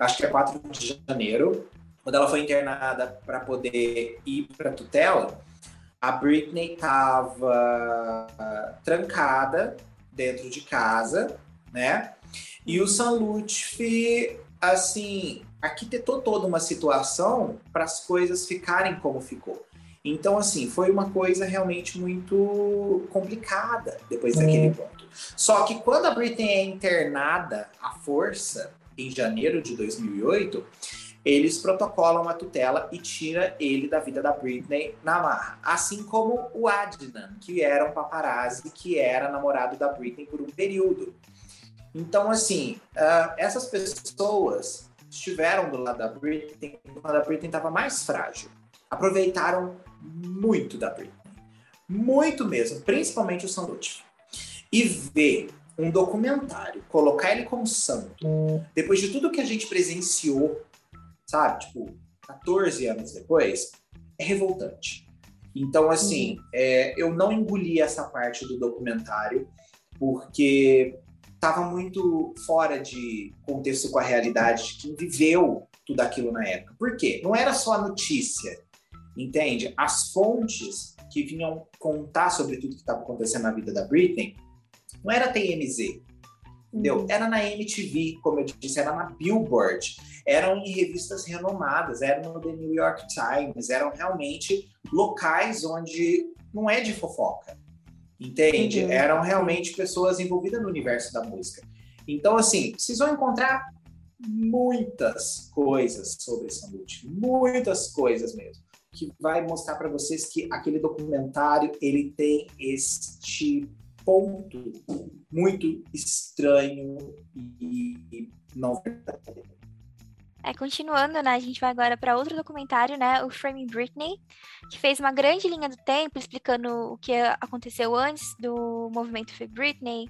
Acho que é 4 de janeiro, quando ela foi internada para poder ir para tutela, a Britney estava trancada dentro de casa, né? E o San Lutfi, assim, arquitetou toda uma situação para as coisas ficarem como ficou. Então, assim, foi uma coisa realmente muito complicada depois daquele ponto. Só que quando a Britney é internada à força, em janeiro de 2008, eles protocolam a tutela e tira ele da vida da Britney na marra. Assim como o Adnan, que era um paparazzi, que era namorado da Britney por um período. Então, assim, uh, essas pessoas estiveram do lado da Britney quando a Britney estava mais frágil. Aproveitaram muito da Britney. Muito mesmo, principalmente o sanduíche. E ver um documentário, colocar ele como santo, depois de tudo que a gente presenciou, sabe? Tipo, 14 anos depois, é revoltante. Então, assim, é, eu não engoli essa parte do documentário, porque estava muito fora de contexto com a realidade de quem viveu tudo aquilo na época. Por quê? Não era só a notícia, entende? As fontes que vinham contar sobre tudo que estava acontecendo na vida da Britney não era TMZ, entendeu? Uhum. Era na MTV, como eu disse, era na Billboard, eram em revistas renomadas, eram no The New York Times, eram realmente locais onde não é de fofoca entende? Uhum. Eram realmente pessoas envolvidas no universo da música. Então, assim, vocês vão encontrar muitas coisas sobre Sambuti, muitas coisas mesmo, que vai mostrar para vocês que aquele documentário ele tem este ponto muito estranho e não verdadeiro. É, continuando, né, a gente vai agora para outro documentário, né, o Framing Britney, que fez uma grande linha do tempo explicando o que aconteceu antes do movimento Free Britney.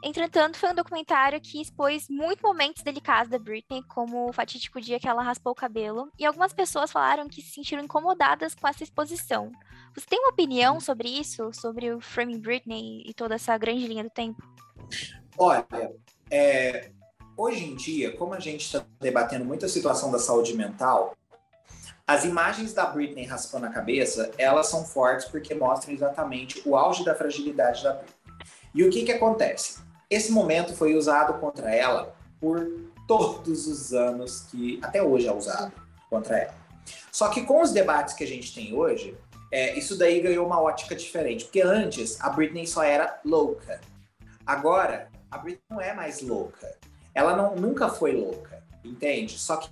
Entretanto, foi um documentário que expôs muitos momentos delicados da Britney, como o fatídico dia que ela raspou o cabelo, e algumas pessoas falaram que se sentiram incomodadas com essa exposição. Você tem uma opinião sobre isso, sobre o Framing Britney e toda essa grande linha do tempo? Olha, é, hoje em dia, como a gente está debatendo muito a situação da saúde mental, as imagens da Britney raspando a cabeça, elas são fortes porque mostram exatamente o auge da fragilidade da Britney. E o que que acontece? Esse momento foi usado contra ela por todos os anos que até hoje é usado contra ela. Só que com os debates que a gente tem hoje, é, isso daí ganhou uma ótica diferente, porque antes a Britney só era louca. Agora, a Britney não é mais louca ela não, nunca foi louca, entende? Só que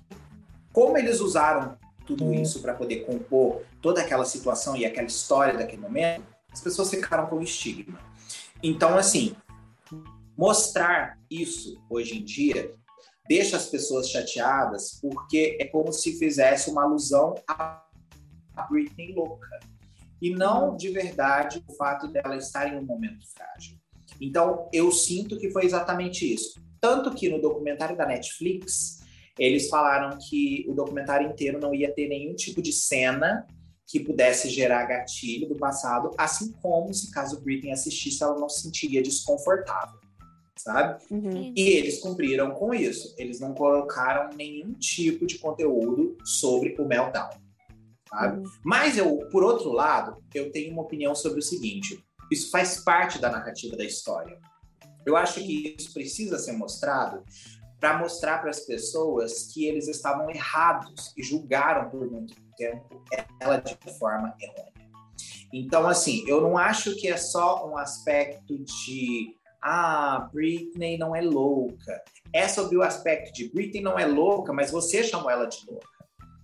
como eles usaram tudo isso para poder compor toda aquela situação e aquela história daquele momento, as pessoas ficaram com estigma. Então, assim, mostrar isso hoje em dia deixa as pessoas chateadas porque é como se fizesse uma alusão a Britney louca. E não de verdade o fato dela estar em um momento frágil. Então, eu sinto que foi exatamente isso. Tanto que no documentário da Netflix, eles falaram que o documentário inteiro não ia ter nenhum tipo de cena que pudesse gerar gatilho do passado, assim como se caso Britney assistisse, ela não se sentiria desconfortável, sabe? Uhum. E eles cumpriram com isso. Eles não colocaram nenhum tipo de conteúdo sobre o meltdown, sabe? Uhum. Mas eu, por outro lado, eu tenho uma opinião sobre o seguinte: isso faz parte da narrativa da história. Eu acho que isso precisa ser mostrado para mostrar para as pessoas que eles estavam errados e julgaram por muito tempo ela de forma errônea. Então, assim, eu não acho que é só um aspecto de ah, Britney não é louca. É sobre o aspecto de Britney não é louca, mas você chamou ela de louca.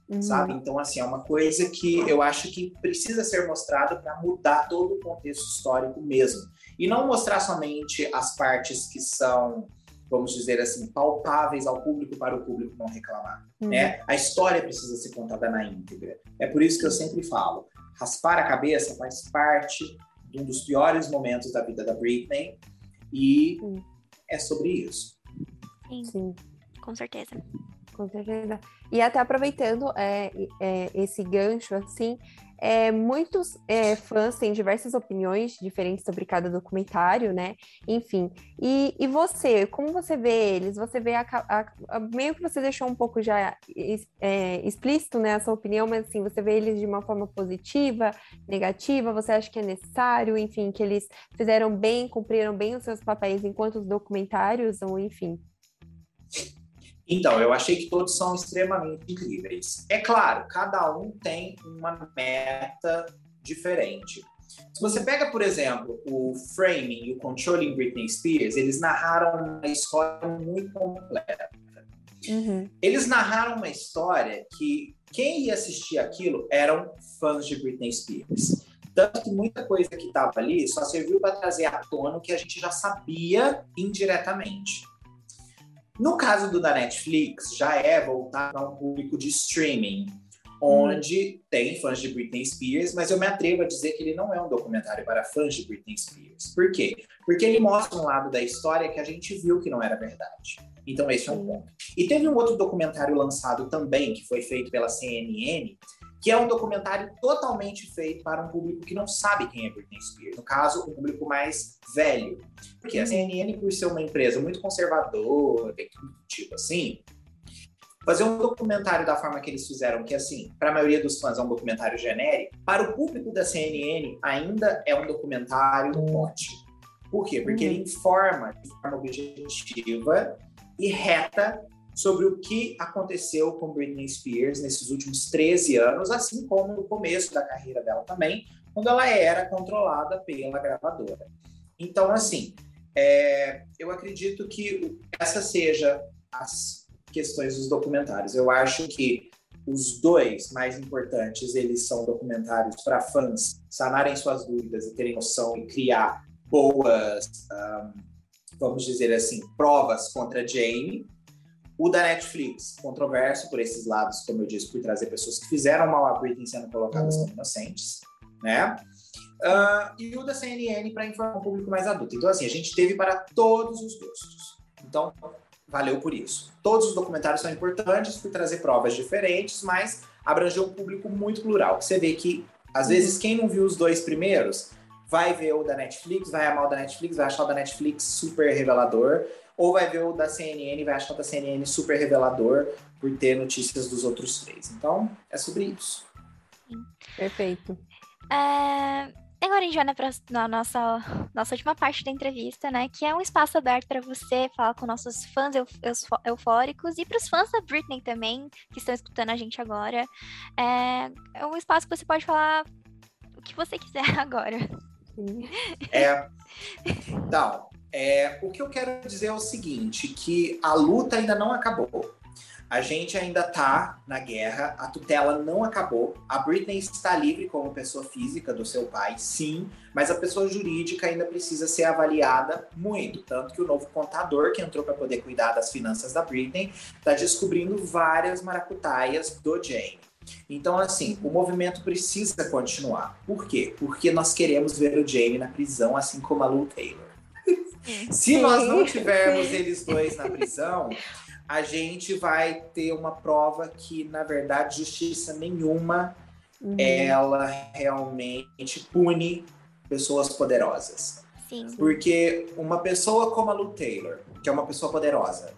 Uhum. Sabe? Então, assim, é uma coisa que eu acho que precisa ser mostrado para mudar todo o contexto histórico mesmo. E não mostrar somente as partes que são, vamos dizer assim, palpáveis ao público para o público não reclamar. Uhum. Né? A história precisa ser contada na íntegra. É por isso que eu sempre falo: raspar a cabeça faz parte de um dos piores momentos da vida da Britney. E uhum. é sobre isso. Sim, Sim. com certeza. Com certeza. E até aproveitando é, é, esse gancho, assim, é, muitos é, fãs têm diversas opiniões diferentes sobre cada documentário, né? Enfim. E, e você, como você vê eles? Você vê a, a, a, meio que você deixou um pouco já é, explícito, né, a sua opinião, mas assim, você vê eles de uma forma positiva, negativa? Você acha que é necessário, enfim, que eles fizeram bem, cumpriram bem os seus papéis enquanto os documentários, ou enfim? Então, eu achei que todos são extremamente incríveis. É claro, cada um tem uma meta diferente. Se você pega, por exemplo, o Framing e o Controlling Britney Spears, eles narraram uma história muito completa. Uhum. Eles narraram uma história que quem ia assistir aquilo eram fãs de Britney Spears. Tanto que muita coisa que estava ali só serviu para trazer à tona o que a gente já sabia indiretamente. No caso do da Netflix, já é voltado a um público de streaming, onde hum. tem fãs de Britney Spears, mas eu me atrevo a dizer que ele não é um documentário para fãs de Britney Spears. Por quê? Porque ele mostra um lado da história que a gente viu que não era verdade. Então, esse é um ponto. E teve um outro documentário lançado também, que foi feito pela CNN, que é um documentário totalmente feito para um público que não sabe quem é Britney Spears. No caso, um público mais velho. Porque a CNN, por ser uma empresa muito conservadora, tipo assim, fazer um documentário da forma que eles fizeram, que assim, para a maioria dos fãs é um documentário genérico, para o público da CNN ainda é um documentário ótimo. Por quê? Porque ele informa de forma objetiva e reta sobre o que aconteceu com Britney Spears nesses últimos 13 anos, assim como no começo da carreira dela também, quando ela era controlada pela gravadora. Então, assim, é, eu acredito que essa seja as questões dos documentários. Eu acho que os dois mais importantes, eles são documentários para fãs sanarem suas dúvidas e terem noção e criar boas, um, vamos dizer assim, provas contra Jane, o da Netflix, controverso por esses lados, como eu disse, por trazer pessoas que fizeram mal a Britney sendo colocadas como inocentes, né? Uh, e o da CNN para informar um público mais adulto. Então, assim, a gente teve para todos os gostos. Então, valeu por isso. Todos os documentários são importantes por trazer provas diferentes, mas abrangeu um público muito plural. Você vê que, às vezes, quem não viu os dois primeiros vai ver o da Netflix, vai amar o da Netflix, vai achar o da Netflix super revelador ou vai ver o da CNN e vai achar o da CNN super revelador por ter notícias dos outros três. Então, é sobre isso. Perfeito. É, agora a gente vai na nossa, nossa última parte da entrevista, né? Que é um espaço aberto para você falar com nossos fãs eufóricos e para os fãs da Britney também, que estão escutando a gente agora. É, é um espaço que você pode falar o que você quiser agora. É. Então, é, o que eu quero dizer é o seguinte, que a luta ainda não acabou. A gente ainda tá na guerra, a tutela não acabou. A Britney está livre como pessoa física do seu pai, sim, mas a pessoa jurídica ainda precisa ser avaliada muito. Tanto que o novo contador que entrou para poder cuidar das finanças da Britney está descobrindo várias maracutaias do Jane. Então, assim, o movimento precisa continuar. Por quê? Porque nós queremos ver o Jamie na prisão, assim como a Lou Taylor. Se nós não tivermos eles dois na prisão, a gente vai ter uma prova que, na verdade, justiça nenhuma uhum. ela realmente pune pessoas poderosas. Sim. Porque uma pessoa como a Lu Taylor, que é uma pessoa poderosa,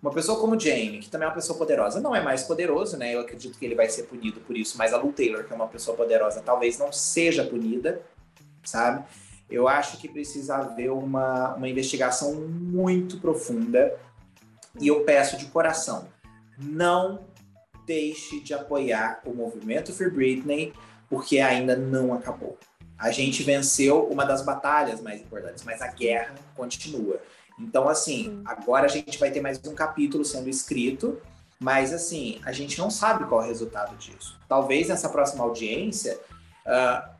uma pessoa como Jamie, que também é uma pessoa poderosa, não é mais poderoso, né? Eu acredito que ele vai ser punido por isso, mas a Lu Taylor, que é uma pessoa poderosa, talvez não seja punida, sabe? Eu acho que precisa haver uma, uma investigação muito profunda e eu peço de coração, não deixe de apoiar o movimento Free Britney, porque ainda não acabou. A gente venceu uma das batalhas mais importantes, mas a guerra continua. Então, assim, agora a gente vai ter mais um capítulo sendo escrito, mas, assim, a gente não sabe qual é o resultado disso. Talvez nessa próxima audiência, uh,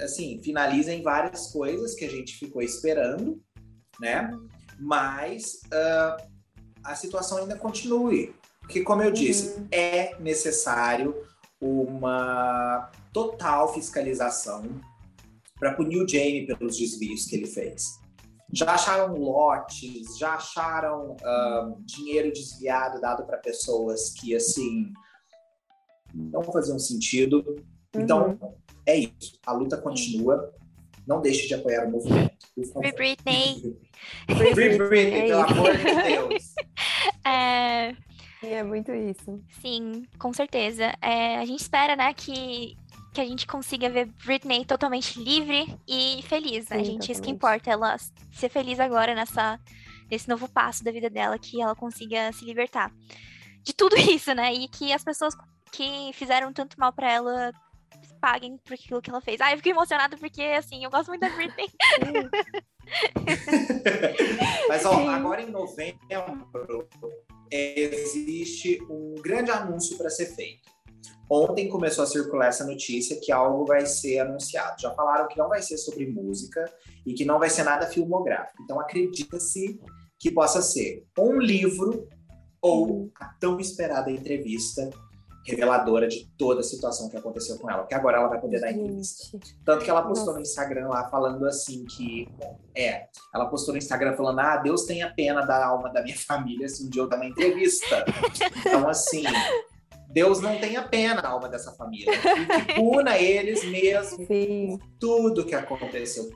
assim, finalizem várias coisas que a gente ficou esperando, né? Mas uh, a situação ainda continue. Porque, como eu disse, uhum. é necessário uma total fiscalização para punir o Jamie pelos desvios que ele fez. Já acharam lotes, já acharam uh, dinheiro desviado dado para pessoas que, assim, não faziam sentido. Então, uhum. É isso. A luta continua. Não deixe de apoiar o movimento. Free Britney. Free Britney, pelo amor de Deus. É... É muito isso. Sim, com certeza. É, a gente espera, né, que, que a gente consiga ver Britney totalmente livre e feliz. Né? Sim, a gente, isso que importa, ela ser feliz agora nessa, nesse novo passo da vida dela, que ela consiga se libertar de tudo isso, né? E que as pessoas que fizeram tanto mal para ela paguem por aquilo que ela fez. Ah, eu fiquei emocionada porque, assim, eu gosto muito da Britney. Mas, ó, agora em novembro existe um grande anúncio para ser feito. Ontem começou a circular essa notícia que algo vai ser anunciado. Já falaram que não vai ser sobre música e que não vai ser nada filmográfico. Então acredita-se que possa ser um livro ou a tão esperada entrevista reveladora de toda a situação que aconteceu com ela, porque agora ela vai poder dar entrevista. Tanto que ela postou Nossa. no Instagram lá falando assim que é, ela postou no Instagram falando: "Ah, Deus tenha pena da alma da minha família se um dia eu dar uma entrevista". então assim, Deus não tenha pena da alma dessa família. E que puna eles mesmo Sim. por tudo que aconteceu.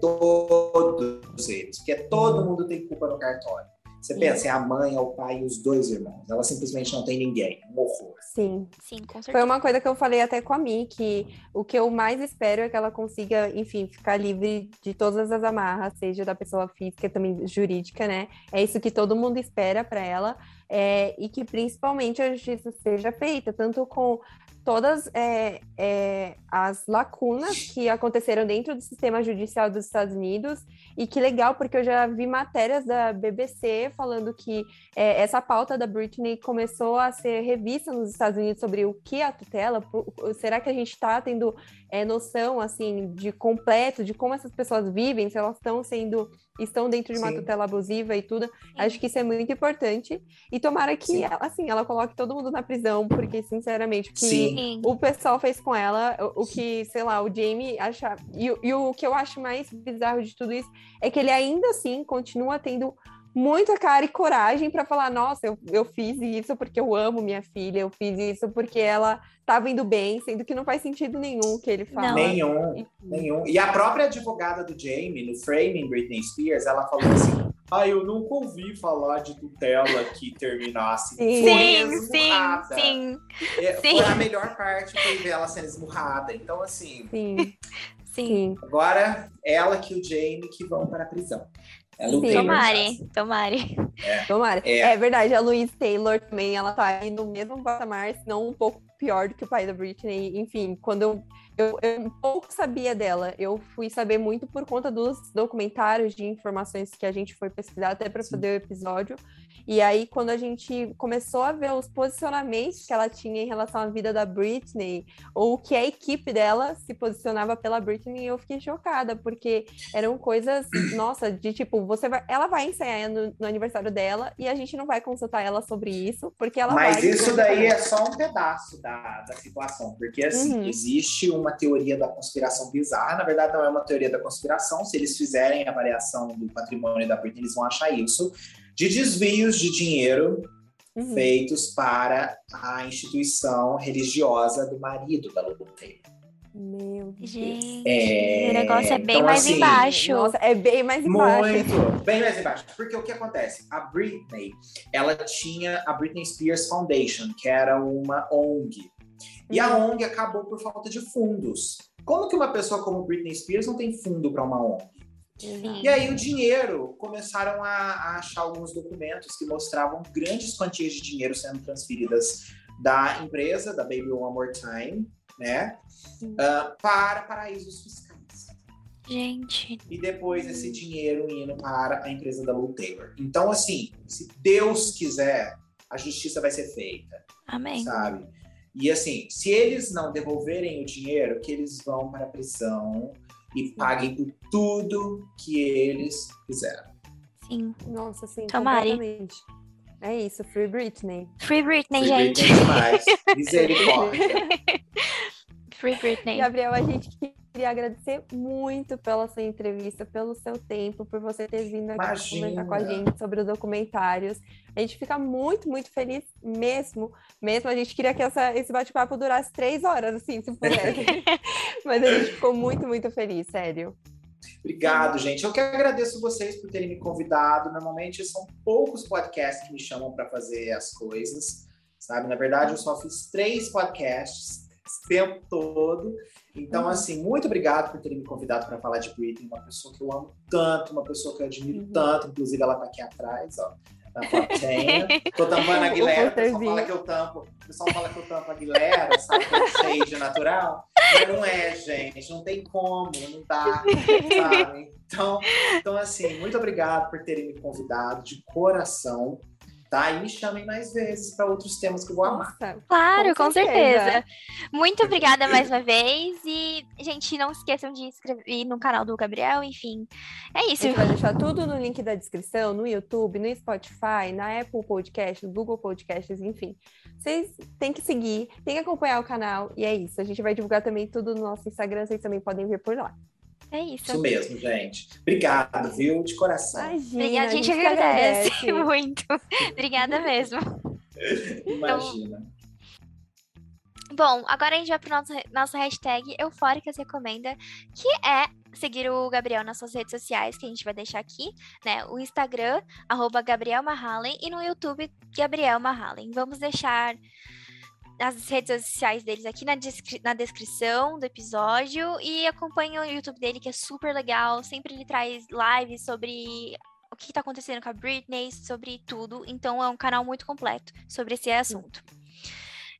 Todos eles. Porque todo mundo tem culpa no cartório. Você Sim. pensa, é a mãe, é o pai e os dois irmãos. Ela simplesmente não tem ninguém. Um horror. Sim. Sim, com certeza. Foi uma coisa que eu falei até com a Mi, que o que eu mais espero é que ela consiga, enfim, ficar livre de todas as amarras, seja da pessoa física, também jurídica, né? É isso que todo mundo espera para ela. É, e que principalmente a justiça seja feita, tanto com todas é, é, as lacunas que aconteceram dentro do sistema judicial dos Estados Unidos. E que legal, porque eu já vi matérias da BBC falando que é, essa pauta da Britney começou a ser revista nos Estados Unidos sobre o que é a tutela. Será que a gente está tendo é, noção assim de completo de como essas pessoas vivem, se elas estão sendo estão dentro de uma Sim. tutela abusiva e tudo. Sim. Acho que isso é muito importante. E tomara que ela, assim, ela coloque todo mundo na prisão, porque sinceramente, o que Sim. o pessoal fez com ela, o, o que, sei lá, o Jamie acha e, e o que eu acho mais bizarro de tudo isso é que ele ainda assim continua tendo muita cara e coragem para falar: nossa, eu, eu fiz isso porque eu amo minha filha, eu fiz isso porque ela estava indo bem, sendo que não faz sentido nenhum o que ele fala. Nenhum, e, nenhum. E a própria advogada do Jamie, no Framing Britney Spears, ela falou assim: ah, eu nunca ouvi falar de tutela que terminasse. Sim, sim, sim, é, sim. Foi a melhor parte, foi ver ela sendo esmurrada. Então, assim. Sim. Sim. Agora, ela que o Jamie que vão para a prisão. É tomare, tomare. É. Tomare. É. é verdade, a Louise Taylor também, ela tá aí no mesmo patamar, se não um pouco pior do que o pai da Britney. Enfim, quando eu, eu, eu pouco sabia dela, eu fui saber muito por conta dos documentários de informações que a gente foi pesquisar até para fazer o episódio. E aí, quando a gente começou a ver os posicionamentos que ela tinha em relação à vida da Britney, ou que a equipe dela se posicionava pela Britney, eu fiquei chocada, porque eram coisas, nossa, de tipo, você vai, ela vai ensaiar no, no aniversário dela e a gente não vai consultar ela sobre isso, porque ela Mas vai. Mas isso daí é só um pedaço da, da situação, porque assim, uhum. existe uma teoria da conspiração bizarra, na verdade não é uma teoria da conspiração, se eles fizerem a avaliação do patrimônio da Britney, eles vão achar isso de desvios de dinheiro uhum. feitos para a instituição religiosa do marido da Lulu Taylor. Meu Deus. Gente, é... o negócio é bem então, mais assim, embaixo. Nossa, é bem mais embaixo. Muito, bem mais embaixo. Porque o que acontece? A Britney, ela tinha a Britney Spears Foundation, que era uma ONG. E a uhum. ONG acabou por falta de fundos. Como que uma pessoa como Britney Spears não tem fundo para uma ONG? E aí o dinheiro, começaram a, a, achar alguns documentos que mostravam grandes quantias de dinheiro sendo transferidas da empresa, da Baby One More Time, né, uh, para paraísos fiscais. Gente. E depois esse dinheiro indo para a empresa da Lou Taylor. Então, assim, se Deus quiser, a justiça vai ser feita. Amém. Sabe? E assim, se eles não devolverem o dinheiro, que eles vão para a prisão e paguem por tudo que eles fizeram. Sim. Nossa, sim, Tomari. completamente. É isso, Free Britney. Free Britney, Free gente. Britney demais. Misericórdia. Free Britney. Gabriel, a gente queria agradecer muito pela sua entrevista, pelo seu tempo, por você ter vindo aqui Imagina. comentar com a gente sobre os documentários. A gente fica muito, muito feliz mesmo. Mesmo a gente queria que essa, esse bate-papo durasse três horas, assim, se pudesse. Mas a gente ficou muito, muito feliz, sério. Obrigado, gente. Eu que agradeço vocês por terem me convidado. Normalmente são poucos podcasts que me chamam para fazer as coisas, sabe? Na verdade, eu só fiz três podcasts esse tempo todo. Então, Uhum. assim, muito obrigado por terem me convidado para falar de Britney, uma pessoa que eu amo tanto, uma pessoa que eu admiro Uhum. tanto, inclusive ela tá aqui atrás, ó. Na plateia. Tô tampando a Guilherme, o pessoal fala que eu tampo. O pessoal fala que eu tampo a Guilherme, sabe? Que é shade natural. Mas não é, gente. Não tem como, não dá, sabe? Então, então, assim, muito obrigado por terem me convidado de coração. Tá? E me chamem mais vezes para outros temas que eu vou amar. Nossa, Claro, Com com, certeza. certeza. Muito obrigada mais uma vez. E, gente, não esqueçam de inscrever no canal do Gabriel, enfim. É a isso. gente vai deixar tudo no link da descrição, no YouTube, no Spotify, na Apple Podcast, no Google Podcasts, enfim. Vocês têm que seguir, têm que acompanhar o canal, e é isso. A gente vai divulgar também tudo no nosso Instagram, vocês também podem ver por lá. É isso. Isso mesmo, gente. Obrigado, viu? De coração. Imagina, Obrigada, a gente que agradece muito. Obrigada mesmo. Imagina. Bom, agora a gente vai para nosso nossa hashtag Eufóricas Recomenda, que é seguir o Gabriel nas suas redes sociais, que a gente vai deixar aqui, né? O Instagram, arroba Gabriel Mahalen, e no YouTube, Gabriel Mahalen. Vamos deixar as redes sociais deles aqui na, descri- na descrição do episódio e acompanhe o YouTube dele, que é super legal. Sempre ele traz lives sobre o que está acontecendo com a Britney, sobre tudo. Então é um canal muito completo sobre esse assunto.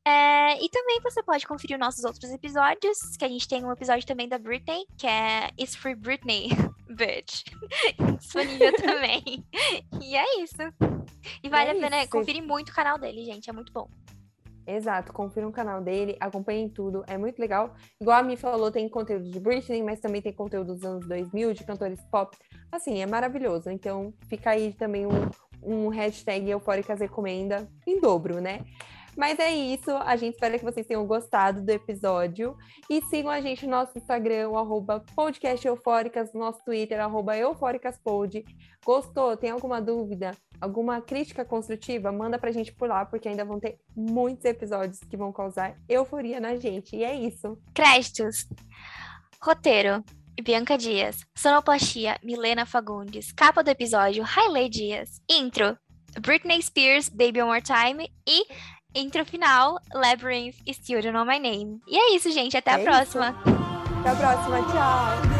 É, e também você pode conferir os nossos outros episódios, que a gente tem um episódio também da Britney, que é It's Free Britney, bitch. Disponível também. E é isso. E vale é a pena isso. conferir muito o canal dele, gente. É muito bom. Exato, confira o canal dele, acompanhem tudo, é muito legal. Igual a Mi falou, tem conteúdo de Britney, mas também tem conteúdo dos anos 2000, de cantores pop. Assim, é maravilhoso. Então, fica aí também um, um hashtag Eufóricas Recomenda em dobro, né? Mas é isso, a gente espera que vocês tenham gostado do episódio. E sigam a gente no nosso Instagram, arroba podcast eufóricas, no nosso Twitter, arroba eufóricaspod. Gostou? Tem alguma dúvida? Alguma crítica construtiva? Manda pra gente por lá, porque ainda vão ter muitos episódios que vão causar euforia na gente. E é isso. Créditos. Roteiro. Bianca Dias. Sonoplastia. Milena Fagundes. Capa do episódio. Hailey Dias. Intro. Britney Spears, Baby One More Time. E intro final. Labyrinth, Still Don't Know My Name. E é isso, gente. Até a É isso. próxima. Até a próxima. Tchau!